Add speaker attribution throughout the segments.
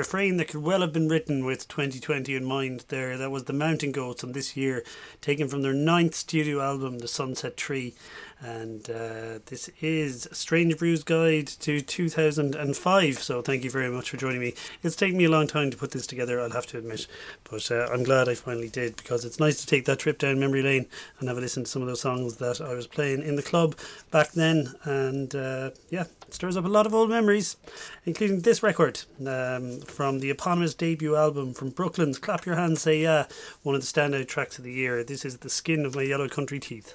Speaker 1: Refrain that could well have been written with 2020 in mind there. That was the Mountain Goats on this year, taken from their ninth studio album, The Sunset Tree and uh, this is Strange Brews Guide to 2005. So thank you very much for joining me. It's taken me a long time to put this together, I'll have to admit, but uh, I'm glad I finally did because it's nice to take that trip down memory lane and have a listen to some of those songs that I was playing in the club back then. And uh, yeah, stirs up a lot of old memories, including this record um, from the eponymous debut album from Brooklyn's Clap Your Hands Say Yeah, one of the standout tracks of the year. This is The Skin of My Yellow Country Teeth.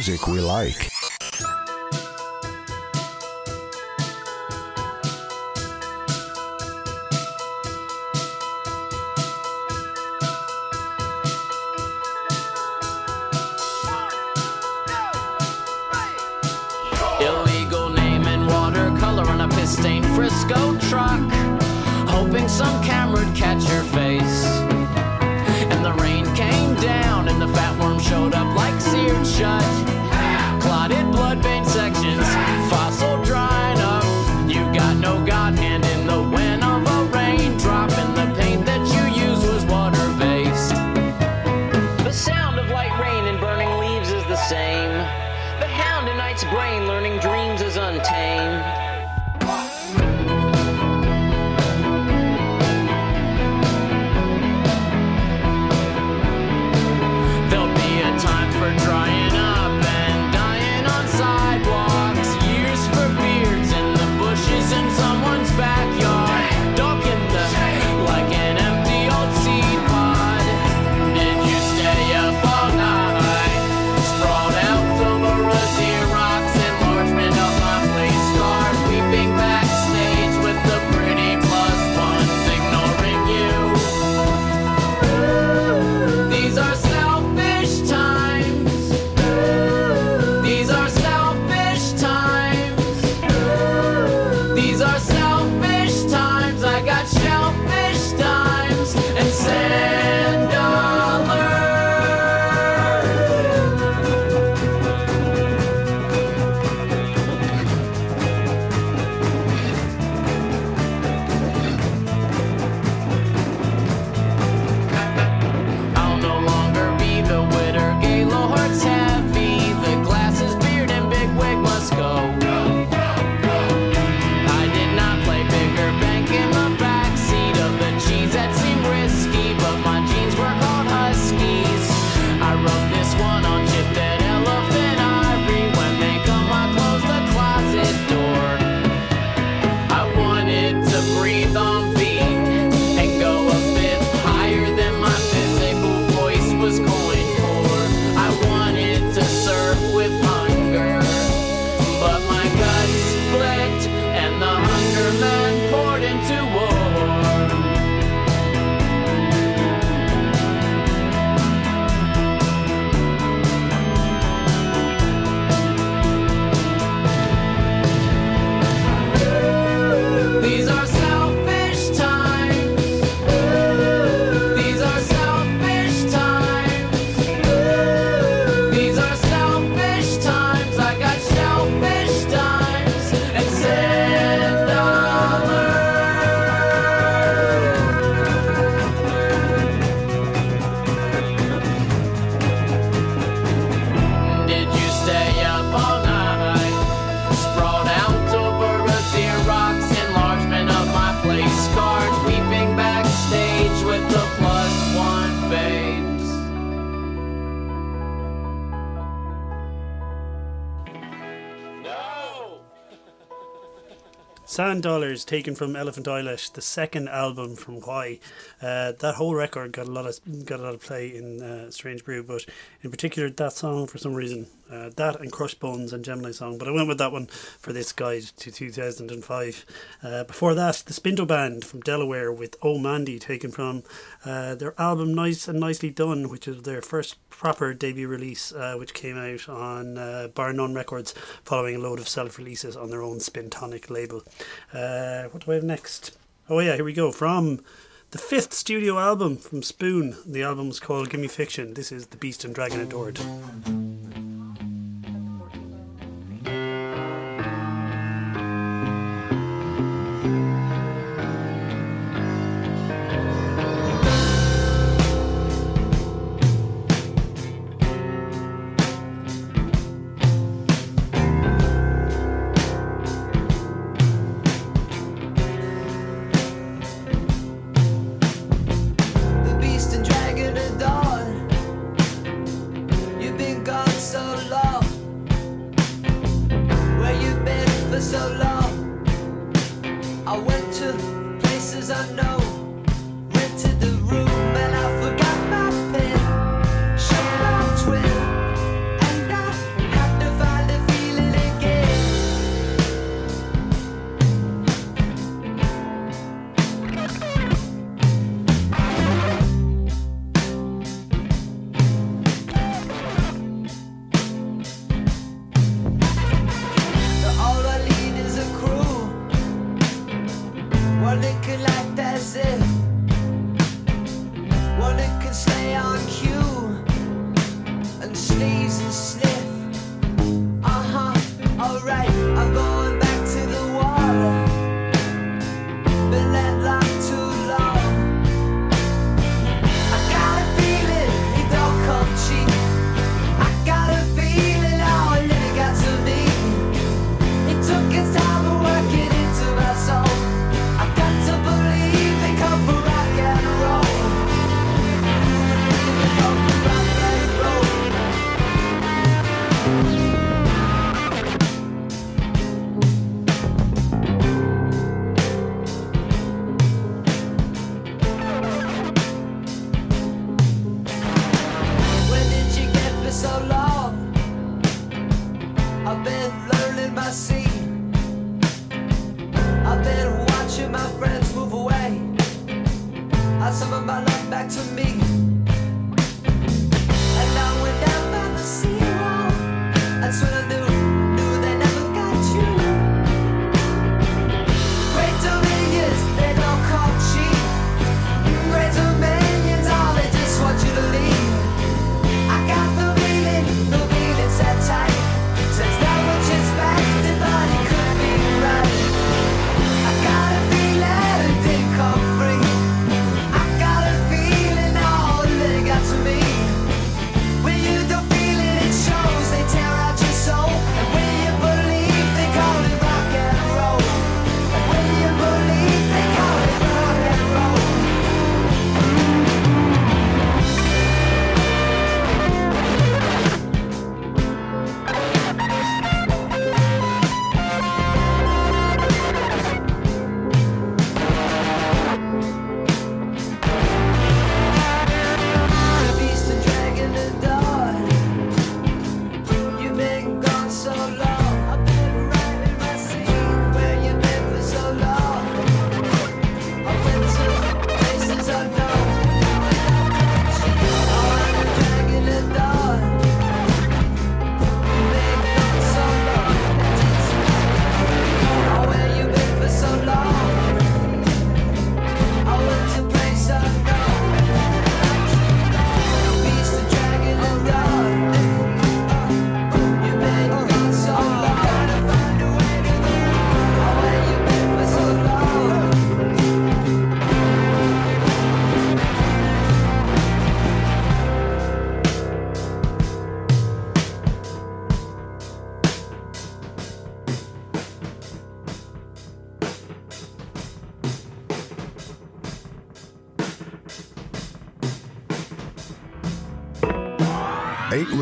Speaker 2: Music we like.
Speaker 3: Sand Dollars taken from Elephant Eyelash, the second album from Why. Uh, that whole record got a lot of got a lot of play in Strange Brew, but in particular that song for some reason uh, that and Crush Bones and Gemini song. But I went with that one for this guide to 2005. Uh, before that, the Spinto Band from Delaware with Oh Mandy, taken from uh, their album Nice and Nicely Done, which is their first proper debut release, uh, which came out on uh, Bar None Records following a load of self releases on their own Spintonic label. What do I have next? Oh, yeah, here we go. From the fifth studio album from Spoon. The album is called Gimme Fiction. This is The Beast and Dragon Adored.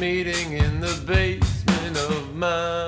Speaker 4: Meeting in the basement of my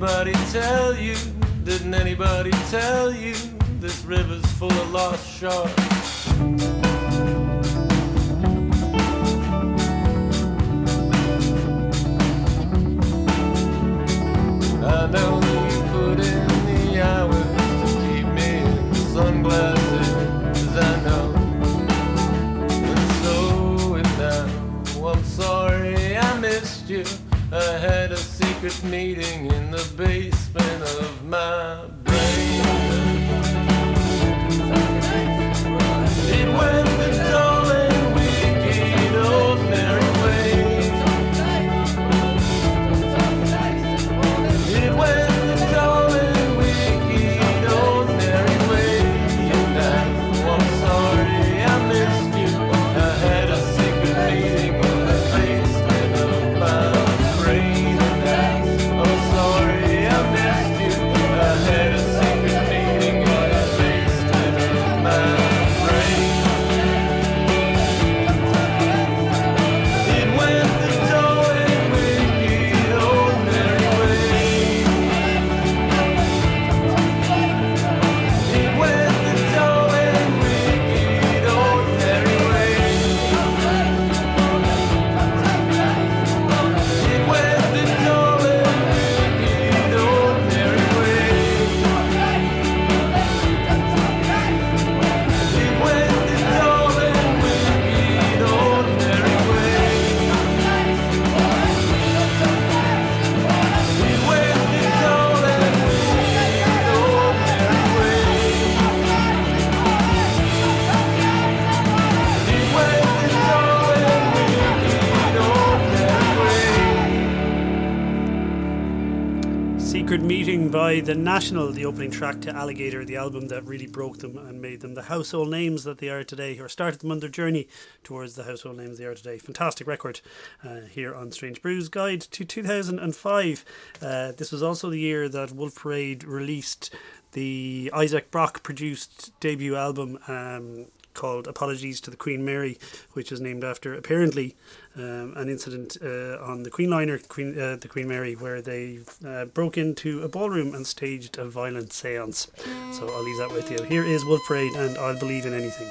Speaker 4: anybody tell you? Didn't anybody tell you this river's full of lost sharks? I know you put in the hours to keep me in sunglasses. I know. And so and now I'm sorry I missed you. I had a secret meeting in basement of my The
Speaker 1: National, the opening track to Alligator, the album that really broke them and made them the household names that they are today, or started them on their journey towards the household names they are today. Fantastic record uh, here on Strange Brews Guide to 2005. Uh, this was also the year that Wolf Parade released the Isaac Brock produced debut album. Um, called Apologies to the Queen Mary, which is named after apparently um, an incident uh, on the Queen liner, Queen, uh, the Queen Mary, where they uh, broke into a ballroom and staged a violent seance. So I'll leave that with you. Here is Wolf Parade and I'll Believe in Anything.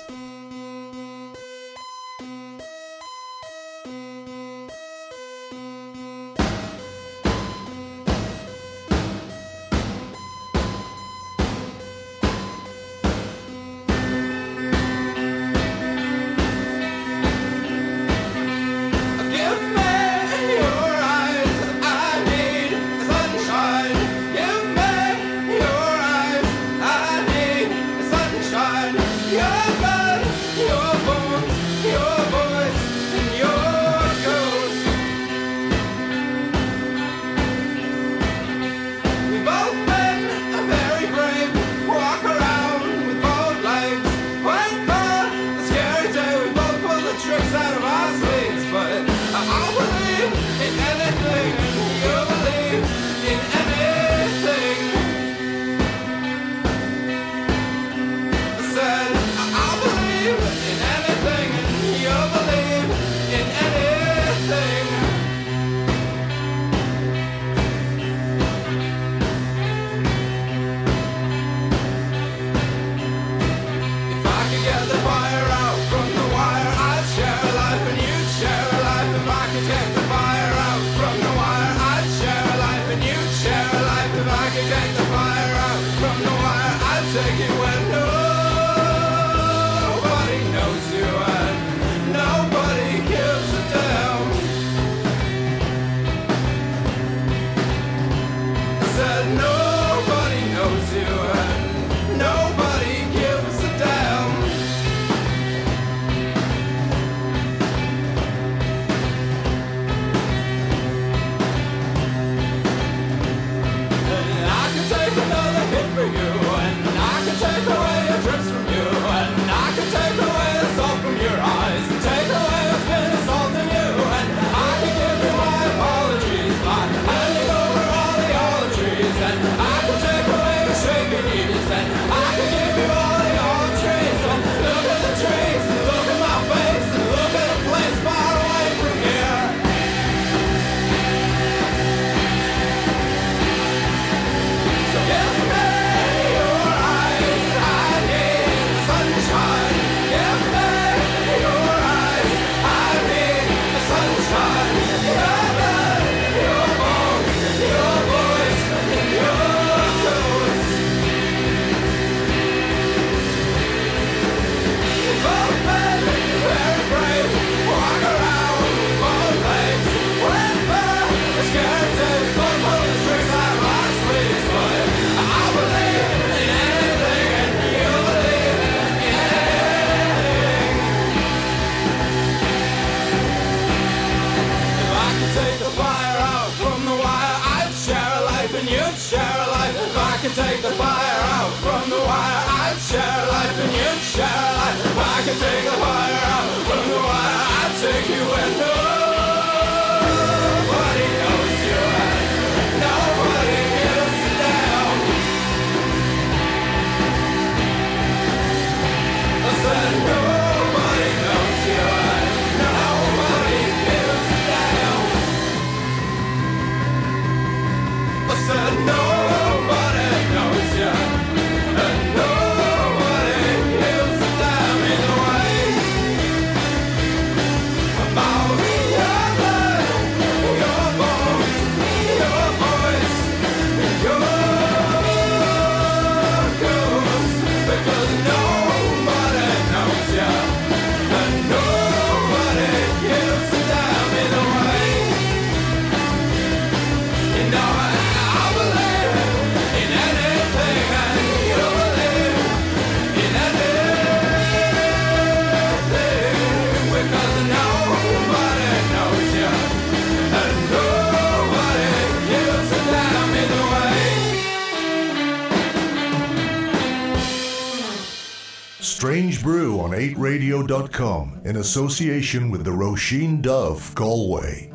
Speaker 5: radio.com in
Speaker 6: association with the Roisin Dubh, Galway.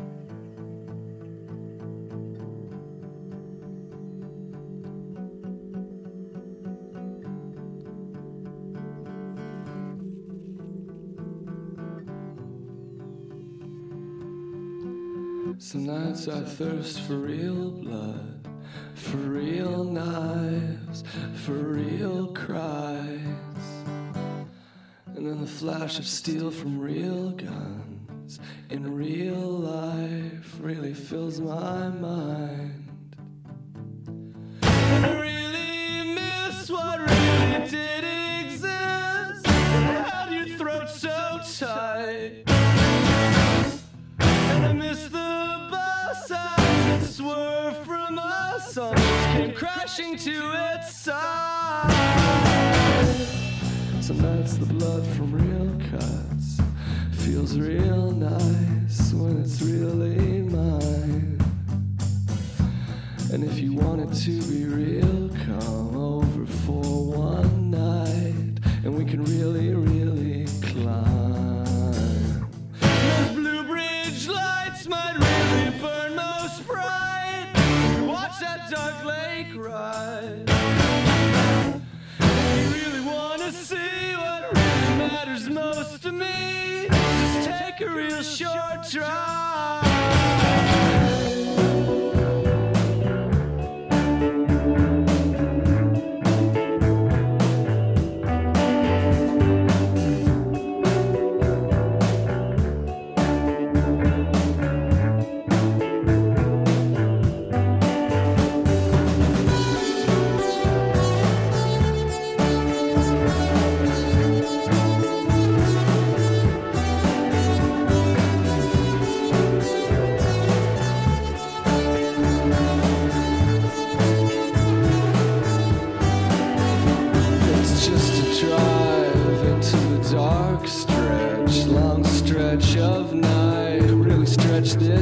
Speaker 7: Some nights I thirst for real blood, for real knives, for real cries. And then the flash of steel from real guns in real life really fills my mind. I really miss what really did exist. Held your throat so tight. And I miss the bus as it swerved from us. Almost came crashing to its side and that's the blood from real cuts. Feels real nice when it's really mine. And if you want it to be real, come over for one night and we can really, really climb. Those Blue Bridge lights might really burn most bright. Watch that dark lake ride. short drop.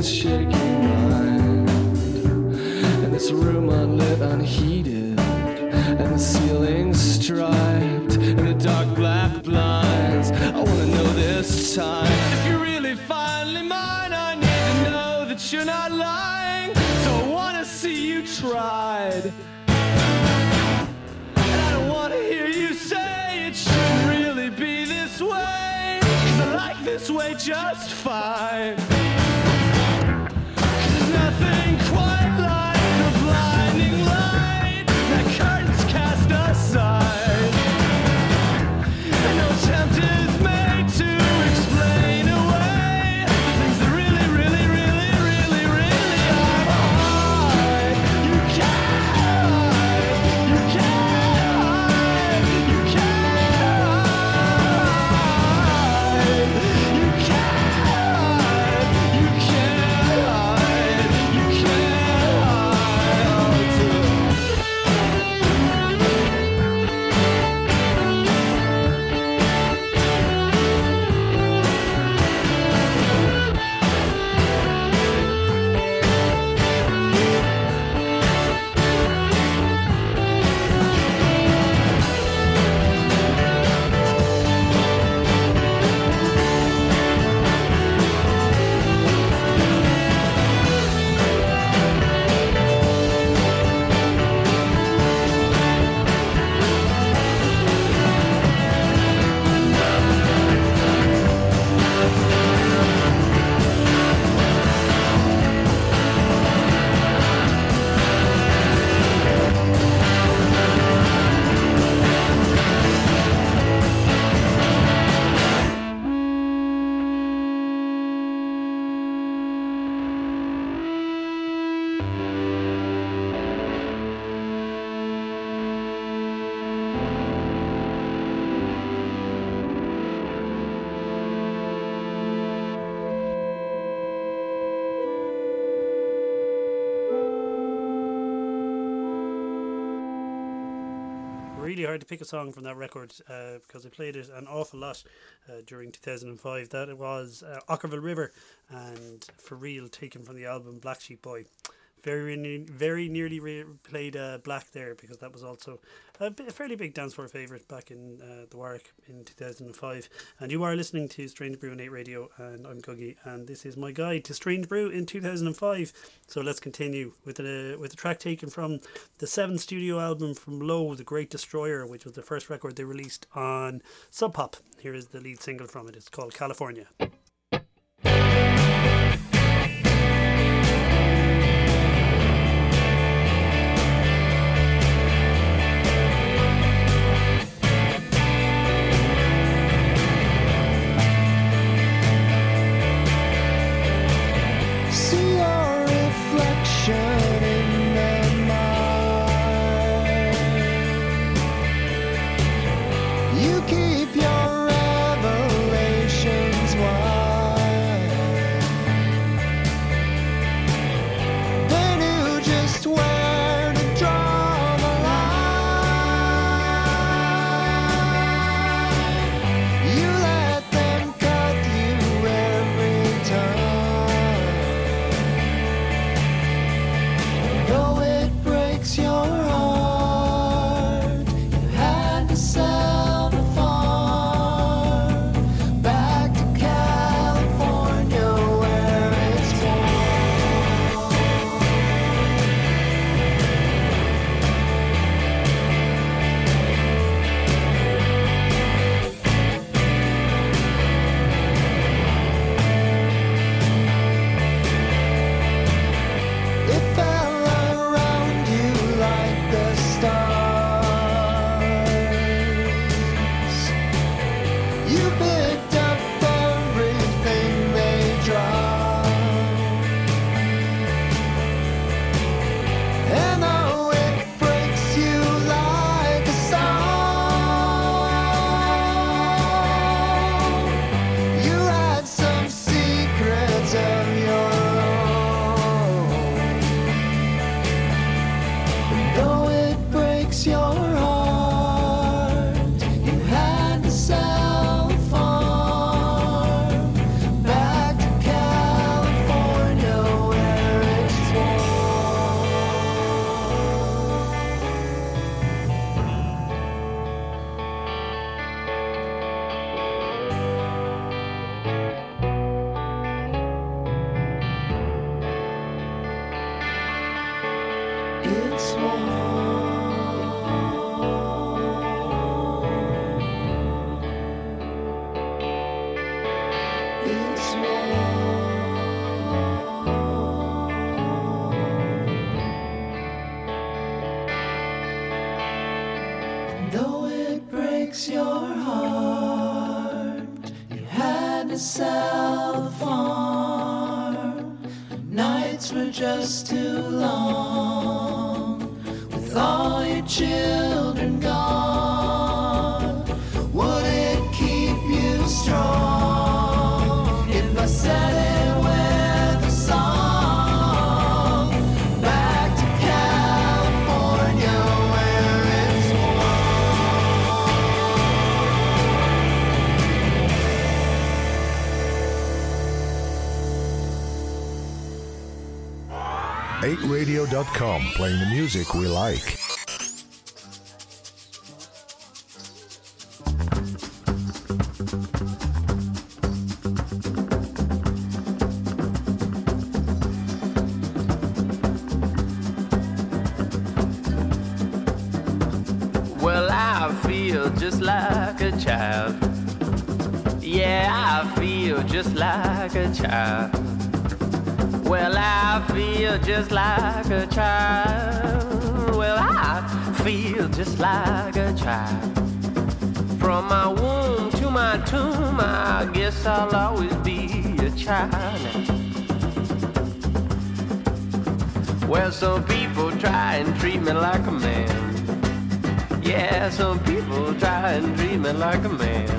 Speaker 7: This shaking mind. And this room unlit, unheated, and the ceiling striped, and the dark black blinds. I wanna know this time if you're really finally mine. I need to know that you're not lying. So I wanna see you tried. And I don't wanna hear you say it shouldn't really be this way just fine. Hard
Speaker 1: to pick a song from that record uh, because I played it an awful lot uh, during 2005. That it was uh, Okkervil River and For Real, taken from the album Black Sheep Boy. Very, very nearly re- played uh, Black there because that was also a, fairly big dance floor favourite back in uh, the Warwick in 2005. And you are listening to Strange Brew on 8 Radio, and I'm Guggy, and this is my guide to Strange Brew in 2005. So let's continue with a with a track taken from the seventh studio album from Low, The Great Destroyer, which was the first record they released on Sub Pop. Here is the lead single from it. It's called California.
Speaker 8: Some people try and treat me like a man.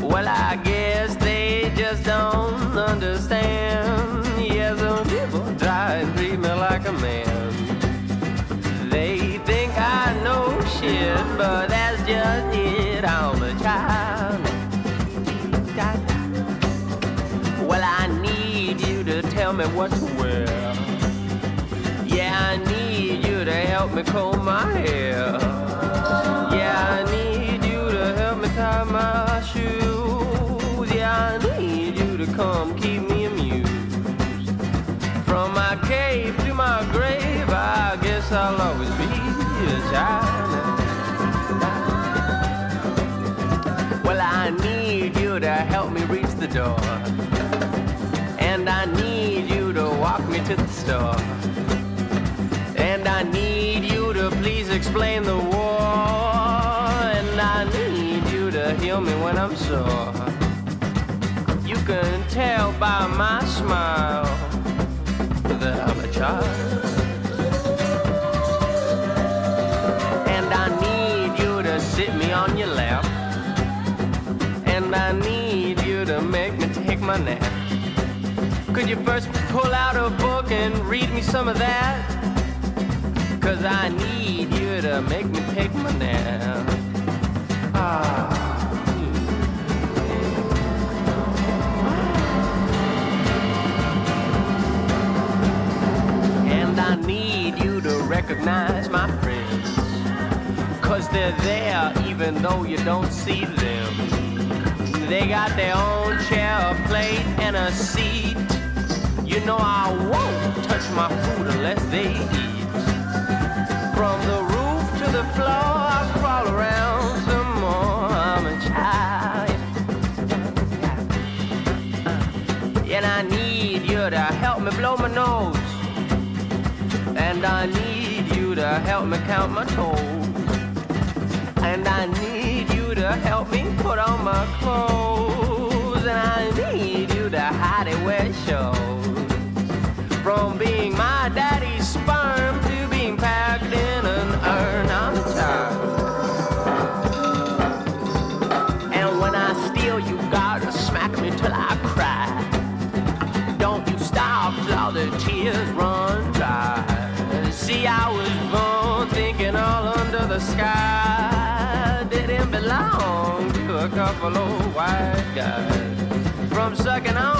Speaker 8: Well, I guess they just don't understand. Yeah, some people try and treat me like a man. They think I know shit, but that's just it. I'm a child. Well, I need you to tell me what to wear. Yeah, I need you to help me comb my hair. Come keep me amused. From my cave to my grave, I guess I'll always be a child. Well, I need you to help me reach the door. And I need you to walk me to the store. And I need you to please explain the war. And I need you to heal me when I'm sore. You can tell by my smile that I'm a child. And I need you to sit me on your lap. And I need you to make me take my nap. Could you first pull out a book and read me some of that? Cause I need you to make me take my nap. Recognize my friends. Cause they're there even though you don't see them. They got their own chair, a plate, and a seat. You know I won't touch my food unless they eat. From the roof to the floor, I crawl around some more. I'm a child. And I need you to help me blow my nose. And I need to help me count my toes. And I need you to help me put on my clothes. And I need you to hide it where it shows. From being my daddy's couple white guys. From sucking on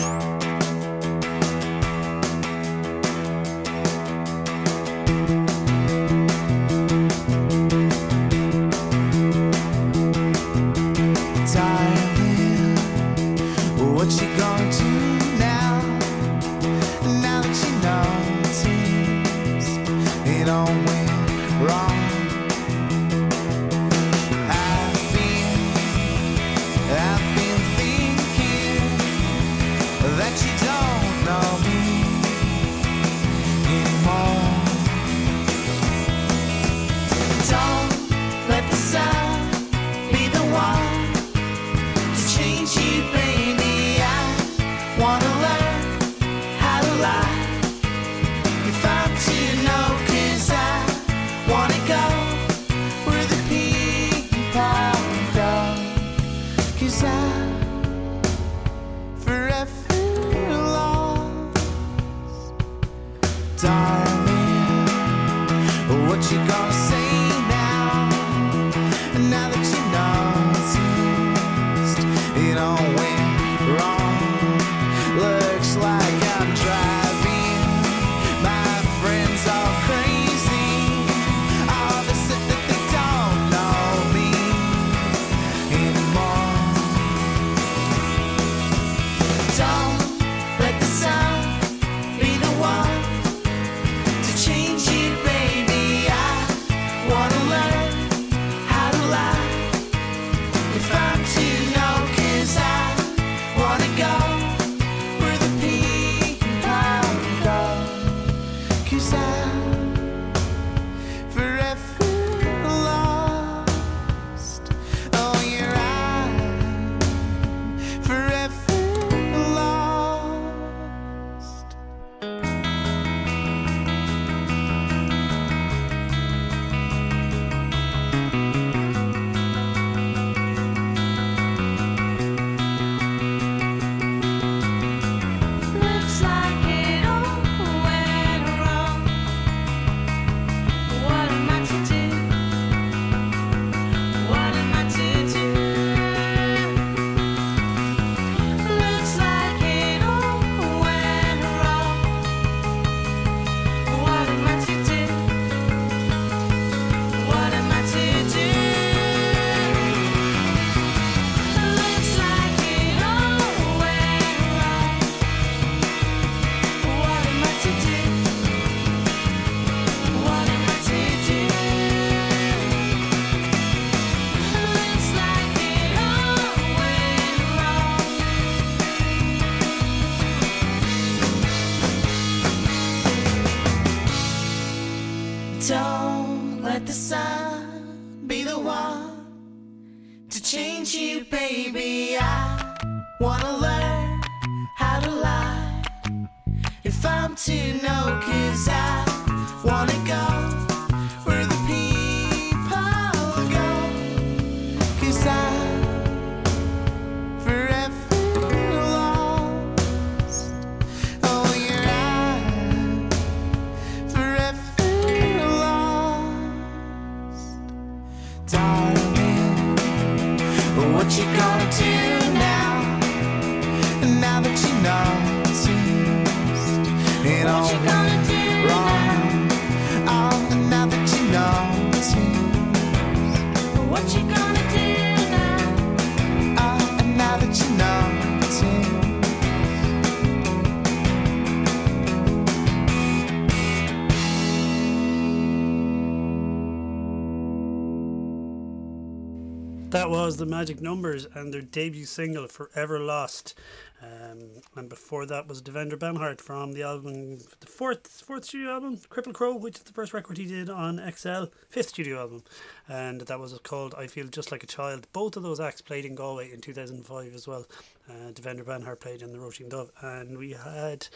Speaker 1: was The Magic Numbers and their debut single, Forever Lost. Um, and before that was Devendra Banhart from the album, the fourth fourth studio album, Cripple Crow, which is the first record he did on XL, fifth studio album. And that was called I Feel Just Like a Child. Both of those acts played in Galway in 2005 as well. Uh, Devendra Banhart played in The Roisin Dubh. And we had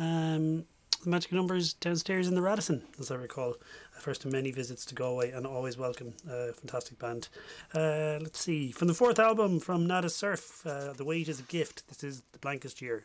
Speaker 1: um, The Magic Numbers downstairs in the Radisson, as I recall first of many visits to Galway and always welcome. Uh, fantastic band. Uh, let's see. From the fourth album from Nada Surf, uh, The Weight is a Gift, this is The Blankest Year.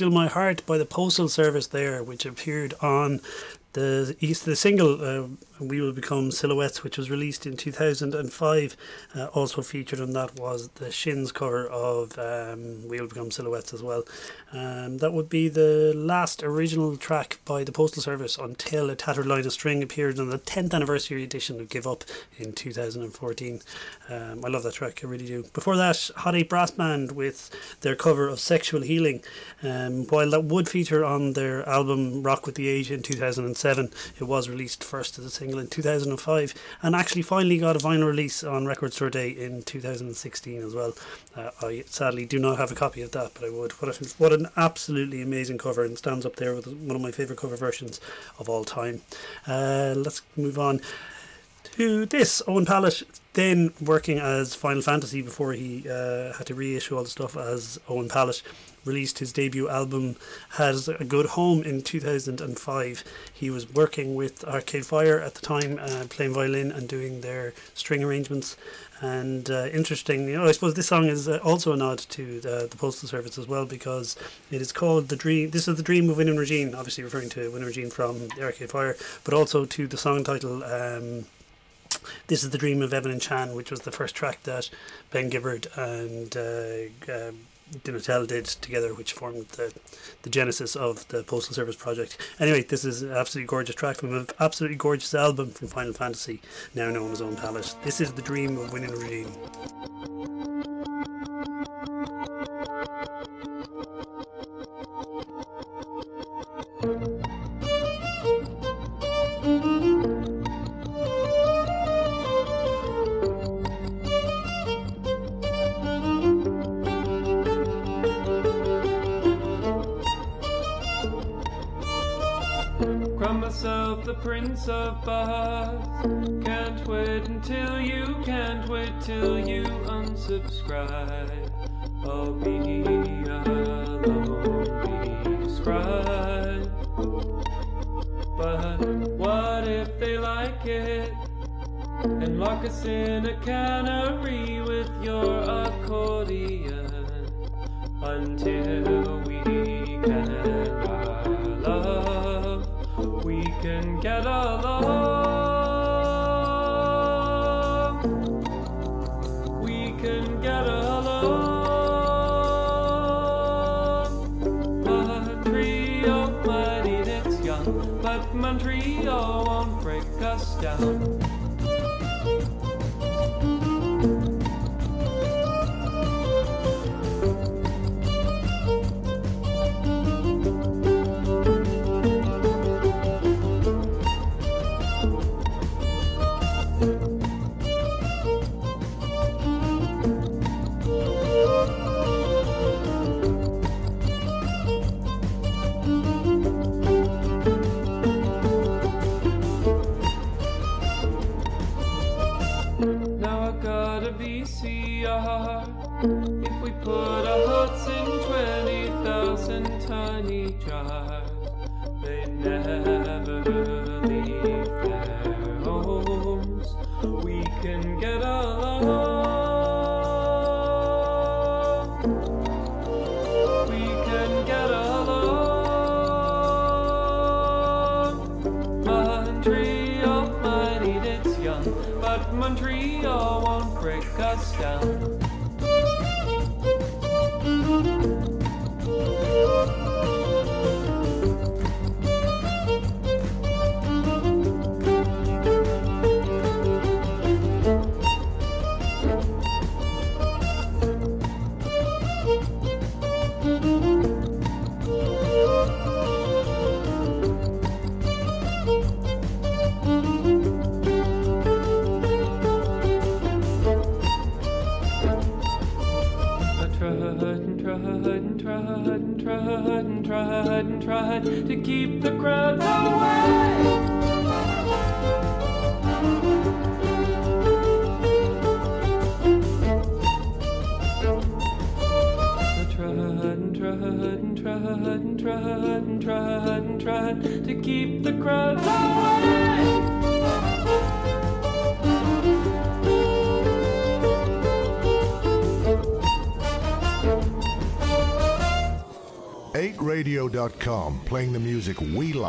Speaker 9: Still My Heart
Speaker 1: by the Postal Service there, which appeared on the East, the single uh, "We Will Become Silhouettes," which was released in 2005. Uh, also featured on that was the Shins cover of um, "We Will Become Silhouettes" as well. Um, that would be the last original track by the Postal Service until a tattered line of string appeared on the 10th anniversary edition of Give Up in 2014. Um, I love that track, I really do. Before that, Hot Eight Brass Band with their cover of Sexual Healing. Um, while that would feature on their album Rock with the Age in 2007, it was released first as a single in 2005 and actually finally got a vinyl release on Record Store Day in 2016 as well. Uh, I sadly do not have a copy of that, but I would. What, a, what an absolutely amazing cover and stands up there with one of my favourite cover versions of all time. Uh, let's move on to this. Owen Pallett, then working as Final Fantasy before he uh, had to reissue all the stuff as Owen Pallett, released his debut album Has a Good Home in 2005. He was working with Arcade Fire at the time, uh, playing violin and doing their string arrangements. And uh, interesting, you know, I suppose this song is uh, also a nod to the, the Postal Service as well because it is called the dream. This is the dream of Win and Regine, obviously referring to Win and Regine from Arcade Fire, but also to the song title. Um, this is the dream of Evan and Chan, which was the first track that Ben Gibbard and uh, uh, Dinatel did together, which formed the, the genesis of the Postal Service project. Anyway, this is an absolutely gorgeous track from an absolutely gorgeous album from Final Fantasy, now known as Owen Pallett. This is the dream of
Speaker 4: Win and
Speaker 3: Regine.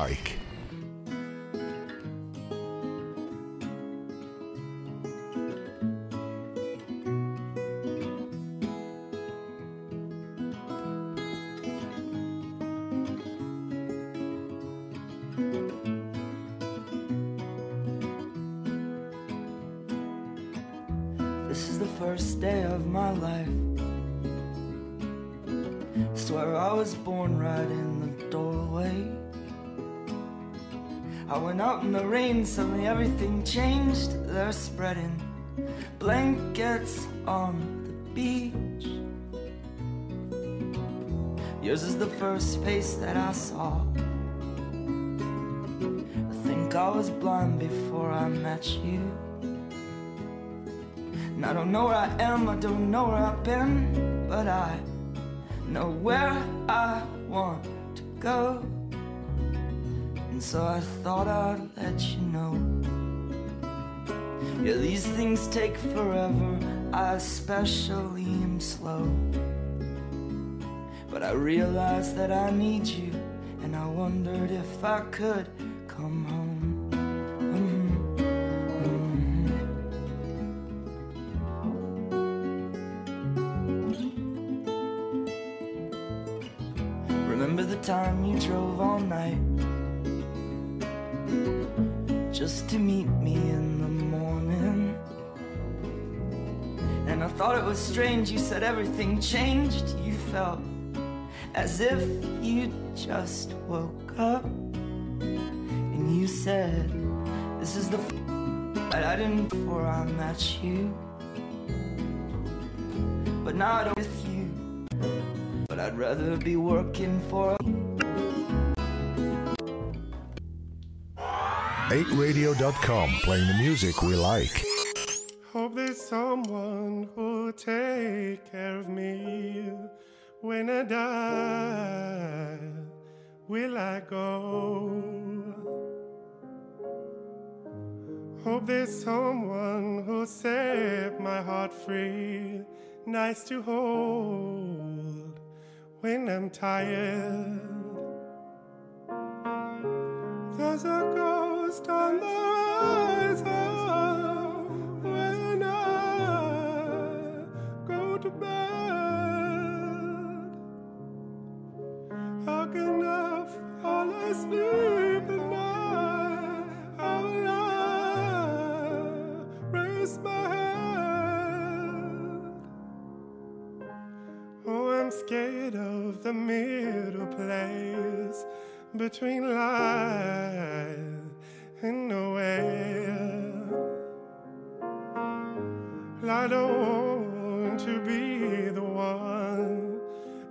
Speaker 3: Like.
Speaker 10: This is the first day of my life. Swear I was born right in the doorway. I went out in the rain, suddenly everything changed. They're spreading blankets on the beach. Yours is the first face that I saw. I think I was blind before I met you. And I don't know where I am, I don't know where I've been, but I know where I want to go. So I thought I'd let you know. Yeah, these things take forever, I especially am slow. But I realized that I need you, and I wondered if I could come home. Was strange, you said everything changed. You felt as if you just woke up. And you said, This is the f- that I didn't before I met you. But now I don't with you. But I'd rather be working for
Speaker 3: 8radio.com, playing the music we like.
Speaker 11: Take care of me when I die. Will I go? Hope there's someone who'll set my heart free, nice to hold when I'm tired. There's a ghost on the horizon to bed. How can I fall asleep at night? How will I raise my head? Oh, I'm scared of the middle place between life and nowhere. I don't to be the one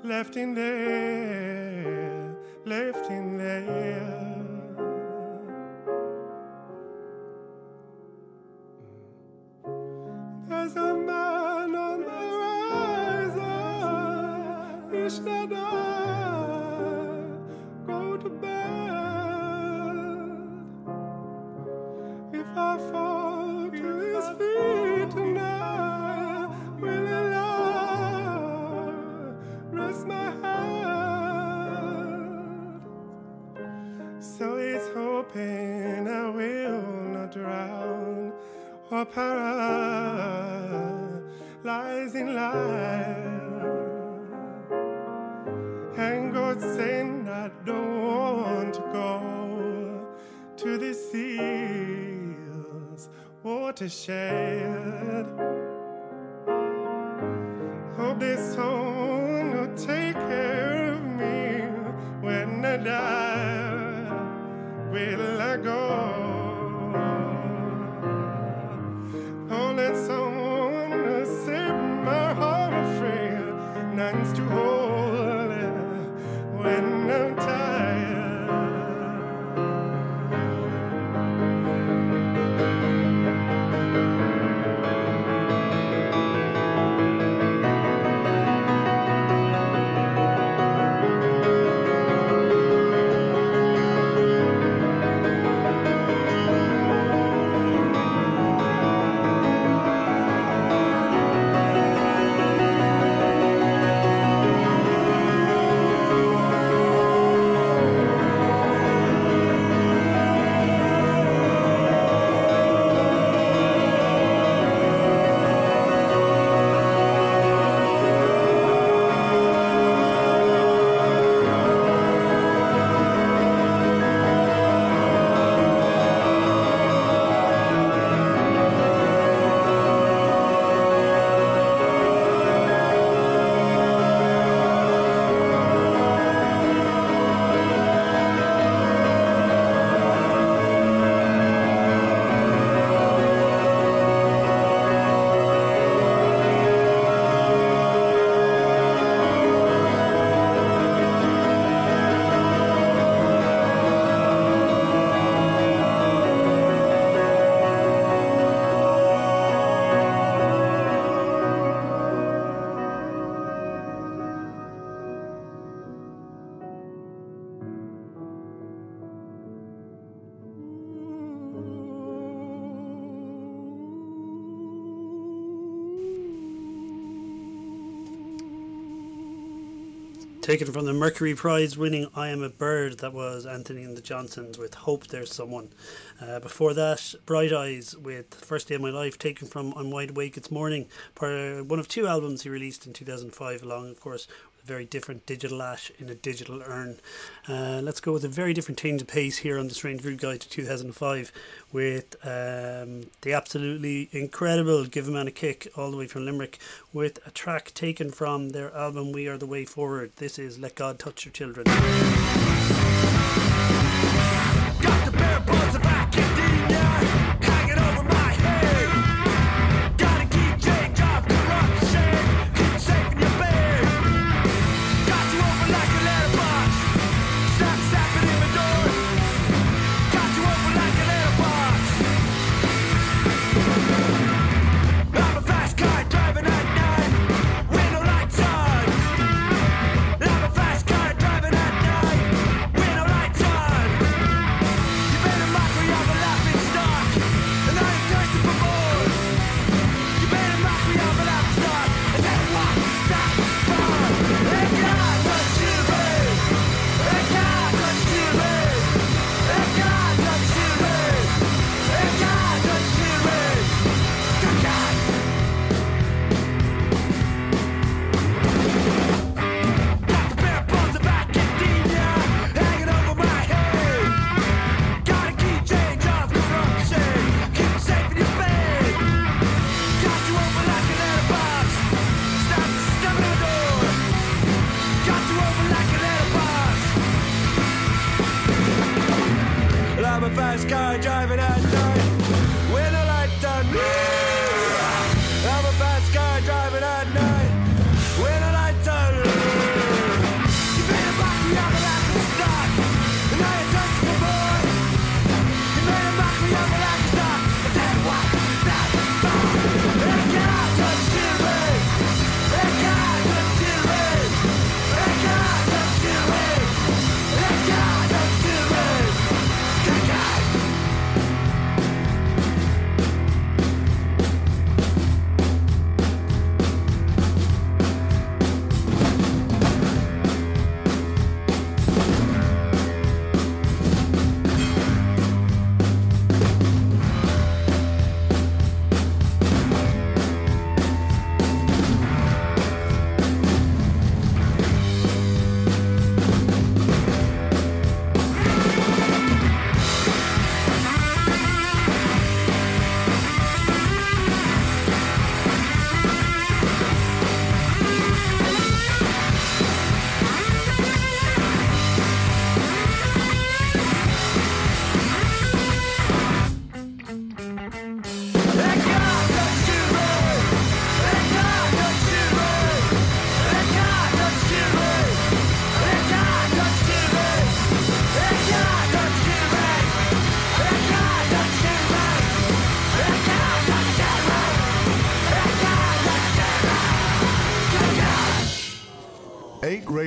Speaker 11: left in there, left in there. There's a man on the horizon. Wish that hoping I will not drown or paralyze in life. And God saying I don't want to go to the seas watershed. Hope there's someone who'll take care of me when I die. Will I go?
Speaker 12: taken from the Mercury Prize winning I Am a Bird, that was Antony and the Johnsons with Hope There's Someone. Uh, before that, Bright Eyes with First Day of My Life, taken from I'm Wide Awake It's Morning, part, uh, one of two albums he released in 2005, along, of course, very different digital ash in a digital urn. Uh, let's go with a very different change of pace here on the Strange Brew Guide to 2005 with um, the absolutely incredible Giveamanakick all the way from Limerick with a track taken from their album We Are the Way Forward. This is Let God Touch Your Children.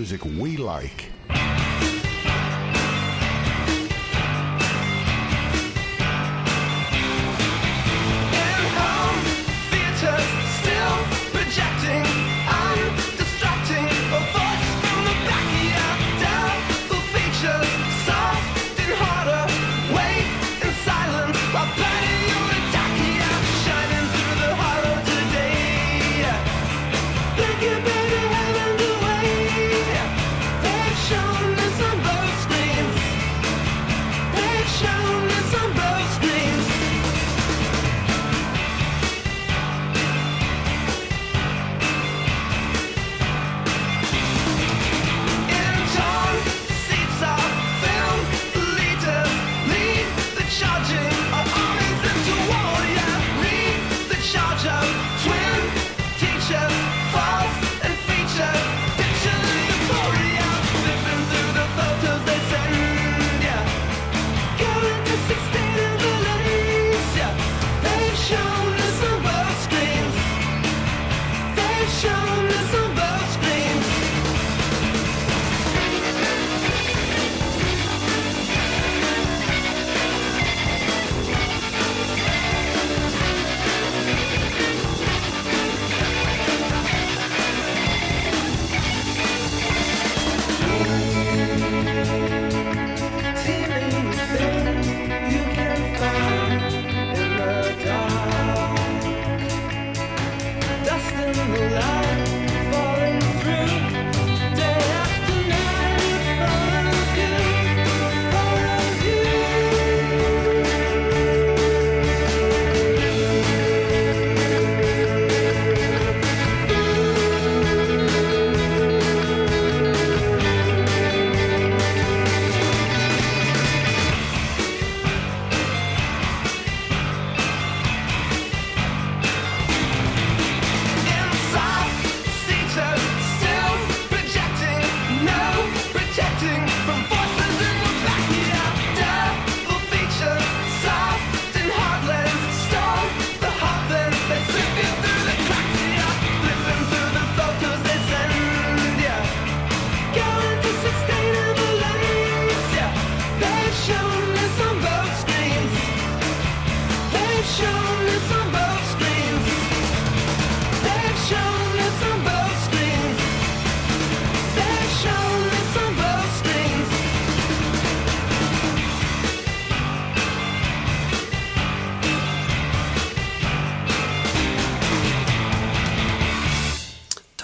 Speaker 3: music we like.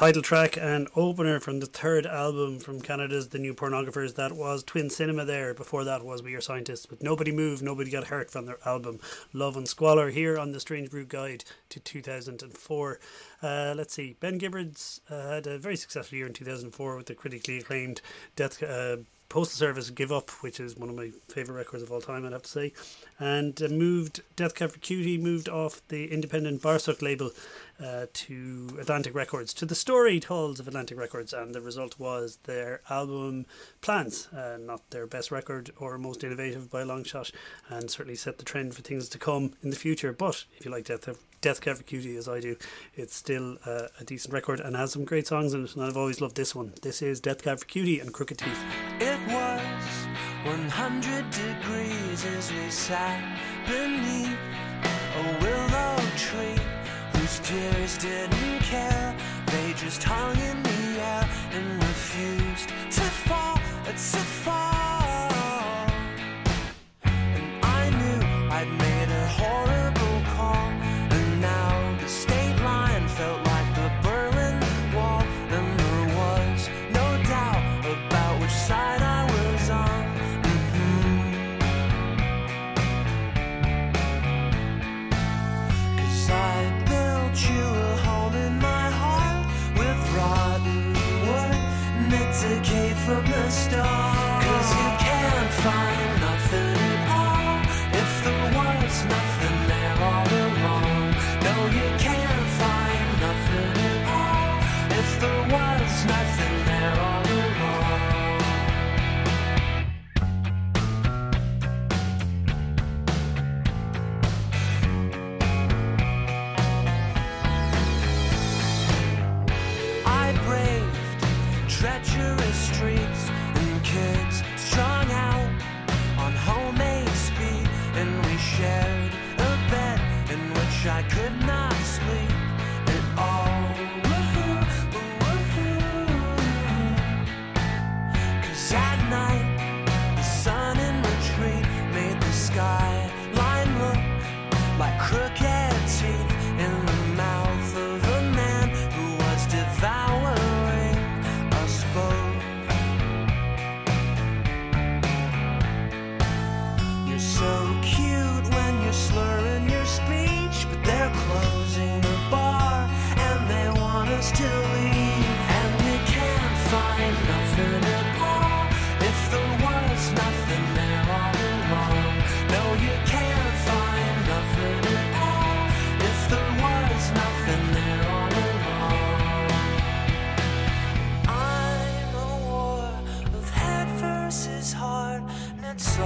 Speaker 1: title track and opener from the third album from Canada's The New Pornographers. That was Twin Cinema there. Before that was We Are Scientists. But nobody moved, nobody got hurt from their album Love and Squalor here on the Strange Brew Guide to 2004. Uh, let's see, Ben Gibbards uh, had a very successful year in 2004 with the critically acclaimed Death. Uh, Postal Service Give Up, which is one of my favourite records of all time, I'd have to say. And uh, moved, Death Cab for Cutie moved off the independent Barsuk label uh, to Atlantic Records, to the storied halls of Atlantic Records, and the result was their album Plans, uh, not their best record or most innovative by a long shot, and certainly set the trend for things to come in the future. But if you like Death Death Cab for Cutie as I do, it's still uh, a decent record and has some great songs in it, and I've always loved this one. This is Death Cab for Cutie and Crooked Teeth.
Speaker 13: It was 100 degrees as we sat beneath a willow tree. Those tears didn't care, they just hung in the air and refused to fall, uh, to fall. And I knew I'd made a horror. so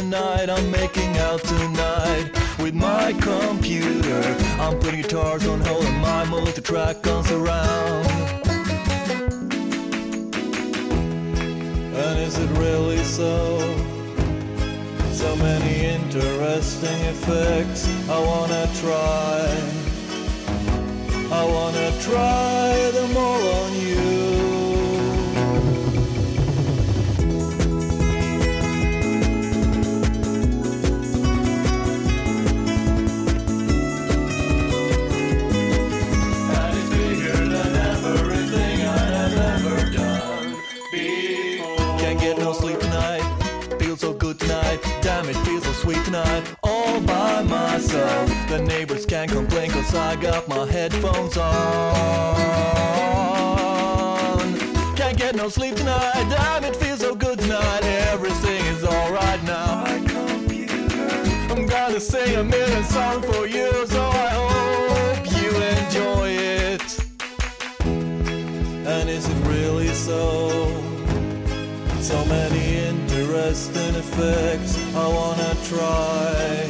Speaker 4: tonight, I'm making out tonight with my computer. I'm putting guitars on hold and my multi-track on surround. And is it really so? So many interesting effects. I wanna try. I wanna try them all. I got my headphones on. Can't get no sleep tonight. Damn, it feels so good tonight. Everything is alright now. I'm gonna sing a million songs for you, so I hope you enjoy it. And is it really so? So many interesting effects. I wanna try.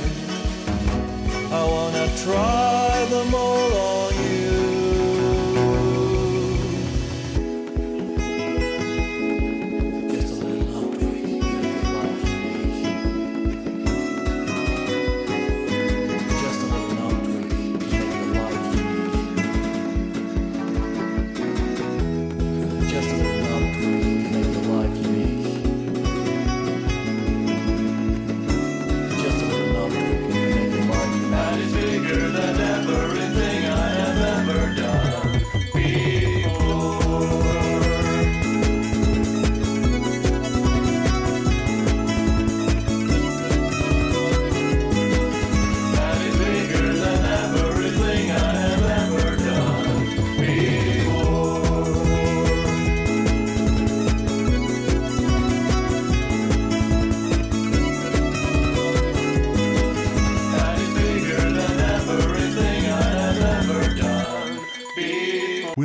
Speaker 4: I wanna try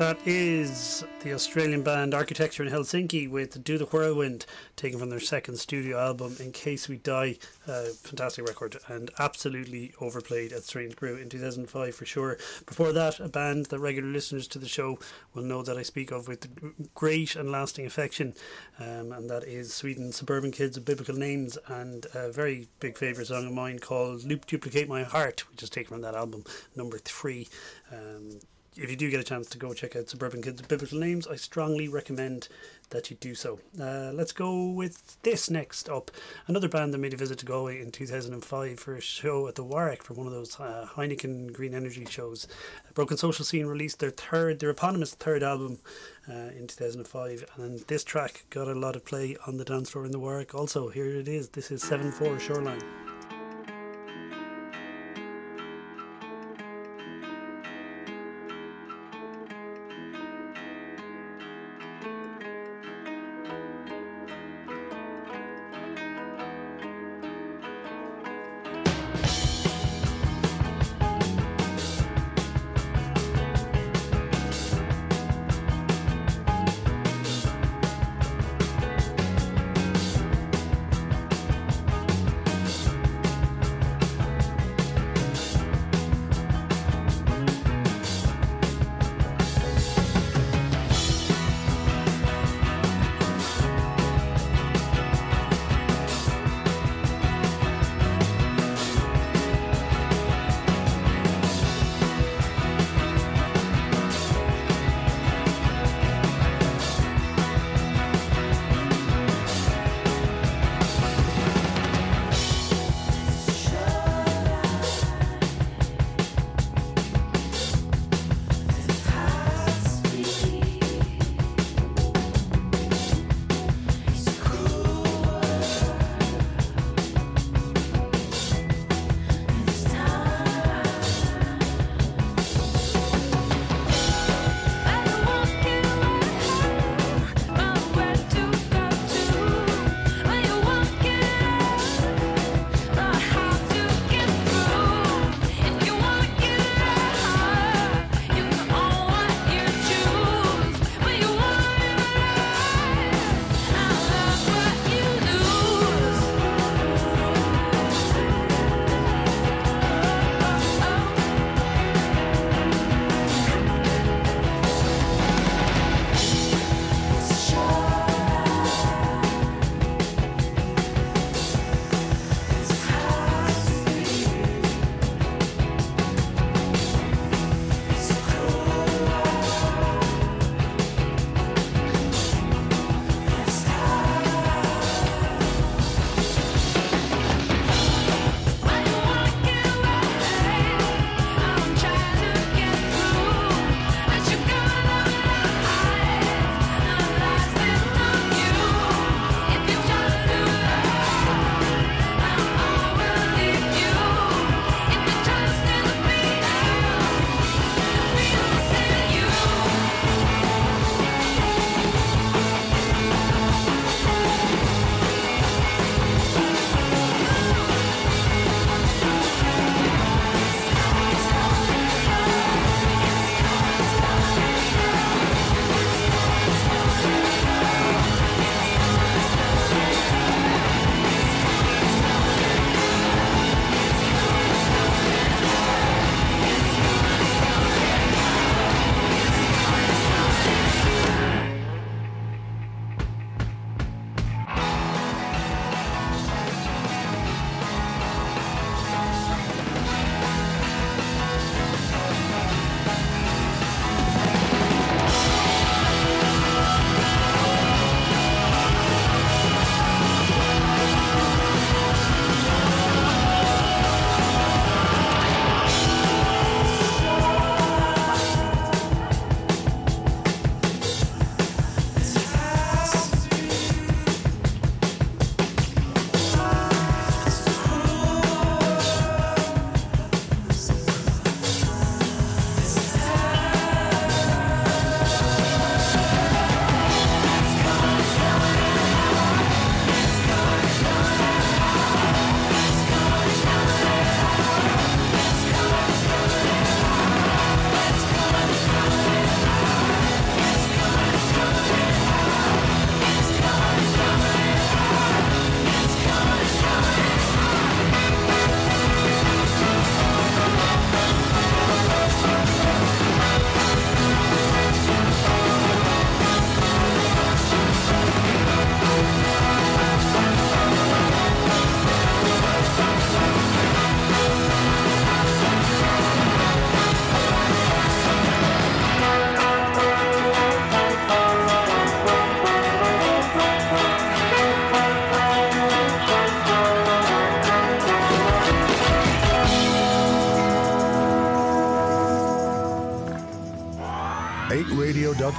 Speaker 1: That is the Australian band Architecture in Helsinki with Do the Whirlwind, taken from their second studio album, In Case We Die. Uh, fantastic record and absolutely overplayed at Strange Brew in 2005 for sure. Before that, a band that regular listeners to the show will know that I speak of with great and lasting affection, um, and that is Sweden's Suburban Kids of Biblical Names, and a very big favourite song of mine called Loop Duplicate My Heart, which is taken from that album, number three. Um, if you do get a chance to go check out Suburban Kids Biblical Names, I strongly recommend that you do so. Uh, let's go with this next up. Another band that made a visit to Galway in 2005 for a show at the Warwick for one of those uh, Heineken Green Energy shows. Broken Social Scene released their third, their eponymous third album uh, in 2005, and this track got a lot of play on the dance floor in the Warwick. Also, here it is. This is 7 4 Shoreline.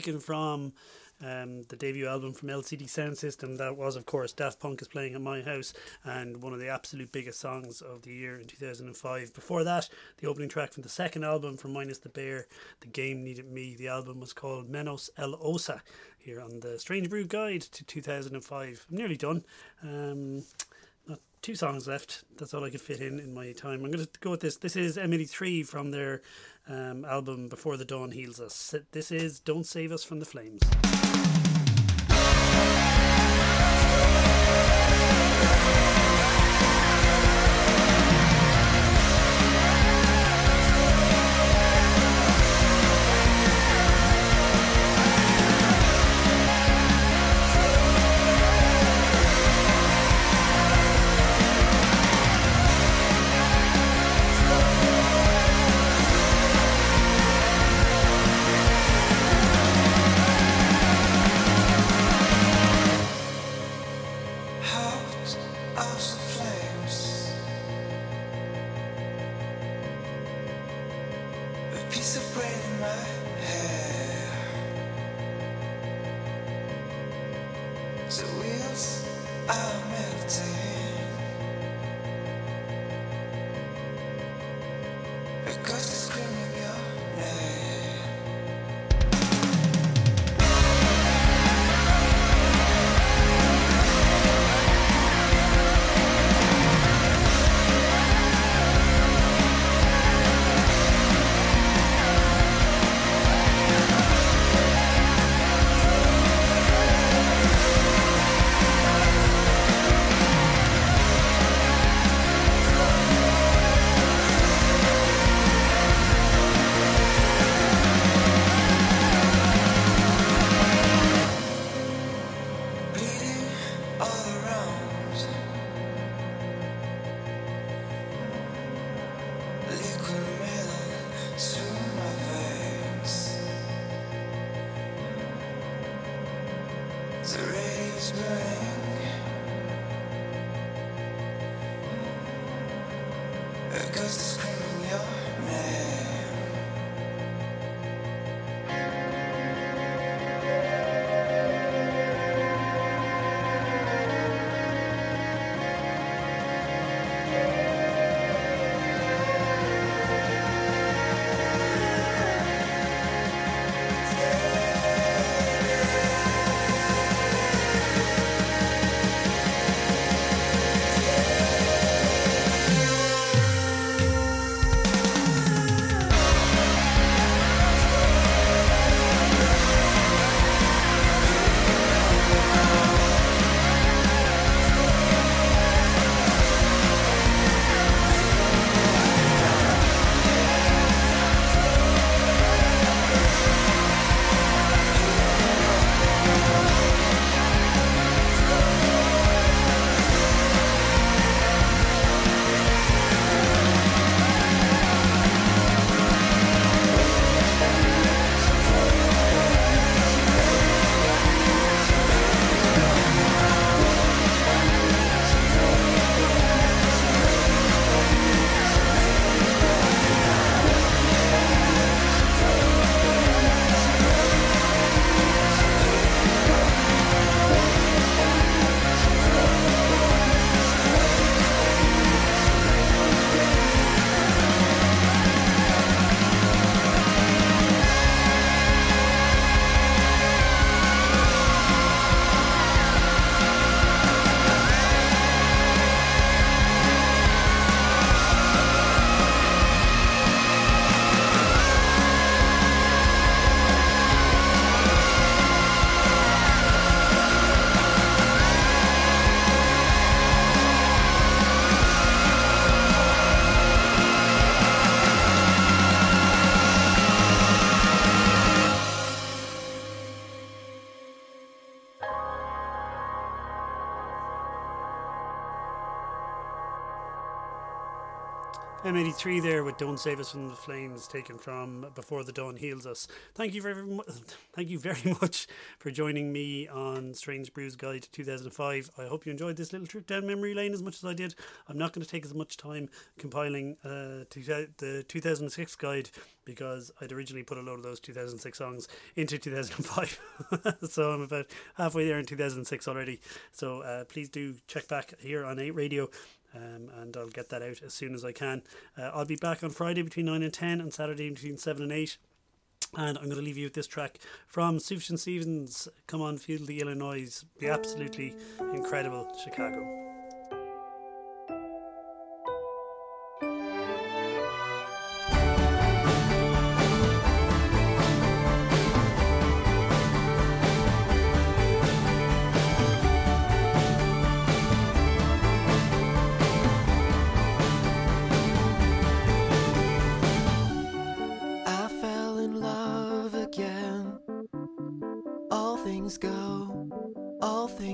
Speaker 1: Taken from um, the debut album from LCD Soundsystem. That was, of course, Daft Punk is playing at my house, and one of the absolute biggest songs of the year in 2005. Before that, the opening track from the second album from Minus the Bear, The Game Needed Me. The album was called Menos el Oso. Here on the Strange Brew Guide to 2005. I'm nearly done. Um, two songs left. That's all I could fit in in my time. I'm going to go with this. This is M83 from their um, album Before the Dawn Heals Us. This is Don't Save Us from the Flames. M83 there with Don't Save Us from the Flames, taken from Before the Dawn Heals Us. Thank you very mu- thank you very much for joining me on Strange Brews Guide 2005. I hope you enjoyed this little trip down memory lane as much as I did. I'm not going to take as much time compiling uh, to the 2006 guide because I'd originally put a load of those 2006 songs into 2005. so I'm about halfway there in 2006 already. So uh, please do check back here on 8 Radio um, and I'll get that out as soon as I can. Uh, I'll be back on Friday between 9 and 10 and Saturday between 7 and 8. And I'm going to leave you with this track from Sufjan Stevens, Come On Feel the Illinoise, the absolutely incredible Chicago.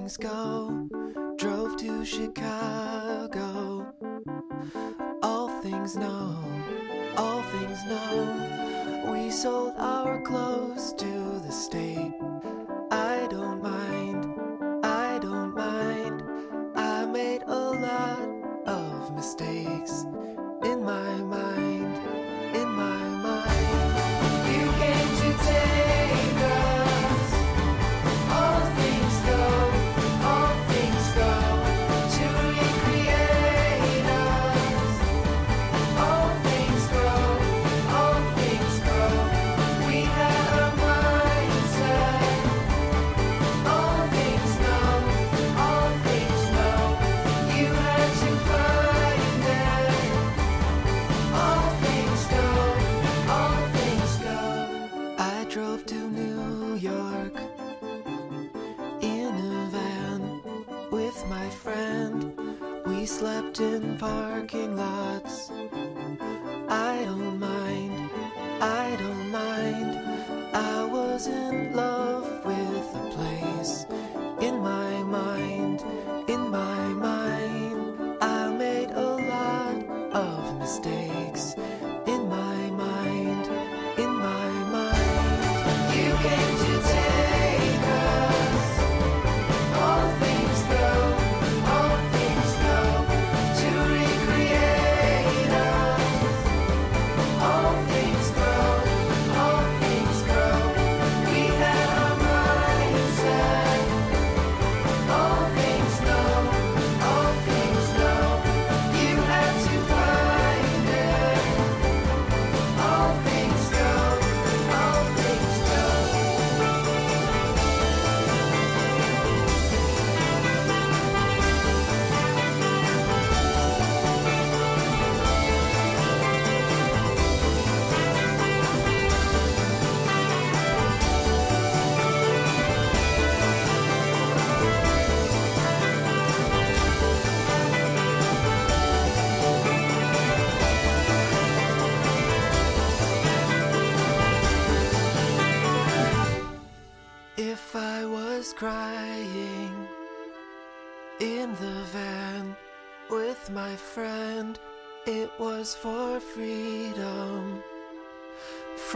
Speaker 3: Things go. Drove to Chicago. All things know, all things know. We sold our clothes to the state. I don't mind, I don't mind. I made a lot of mistakes in parking lots. I don't mind, I don't mind. I was in love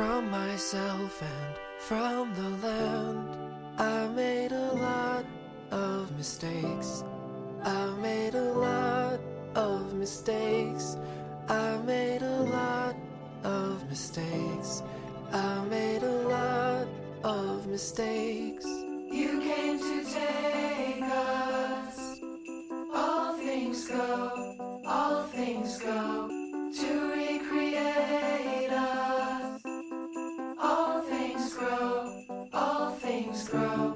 Speaker 3: from myself and from the land. I made a lot of mistakes. I made a lot of mistakes. I made a lot of mistakes. I made a lot of mistakes. You came to take us. All things go, all things go to recreate us. grow.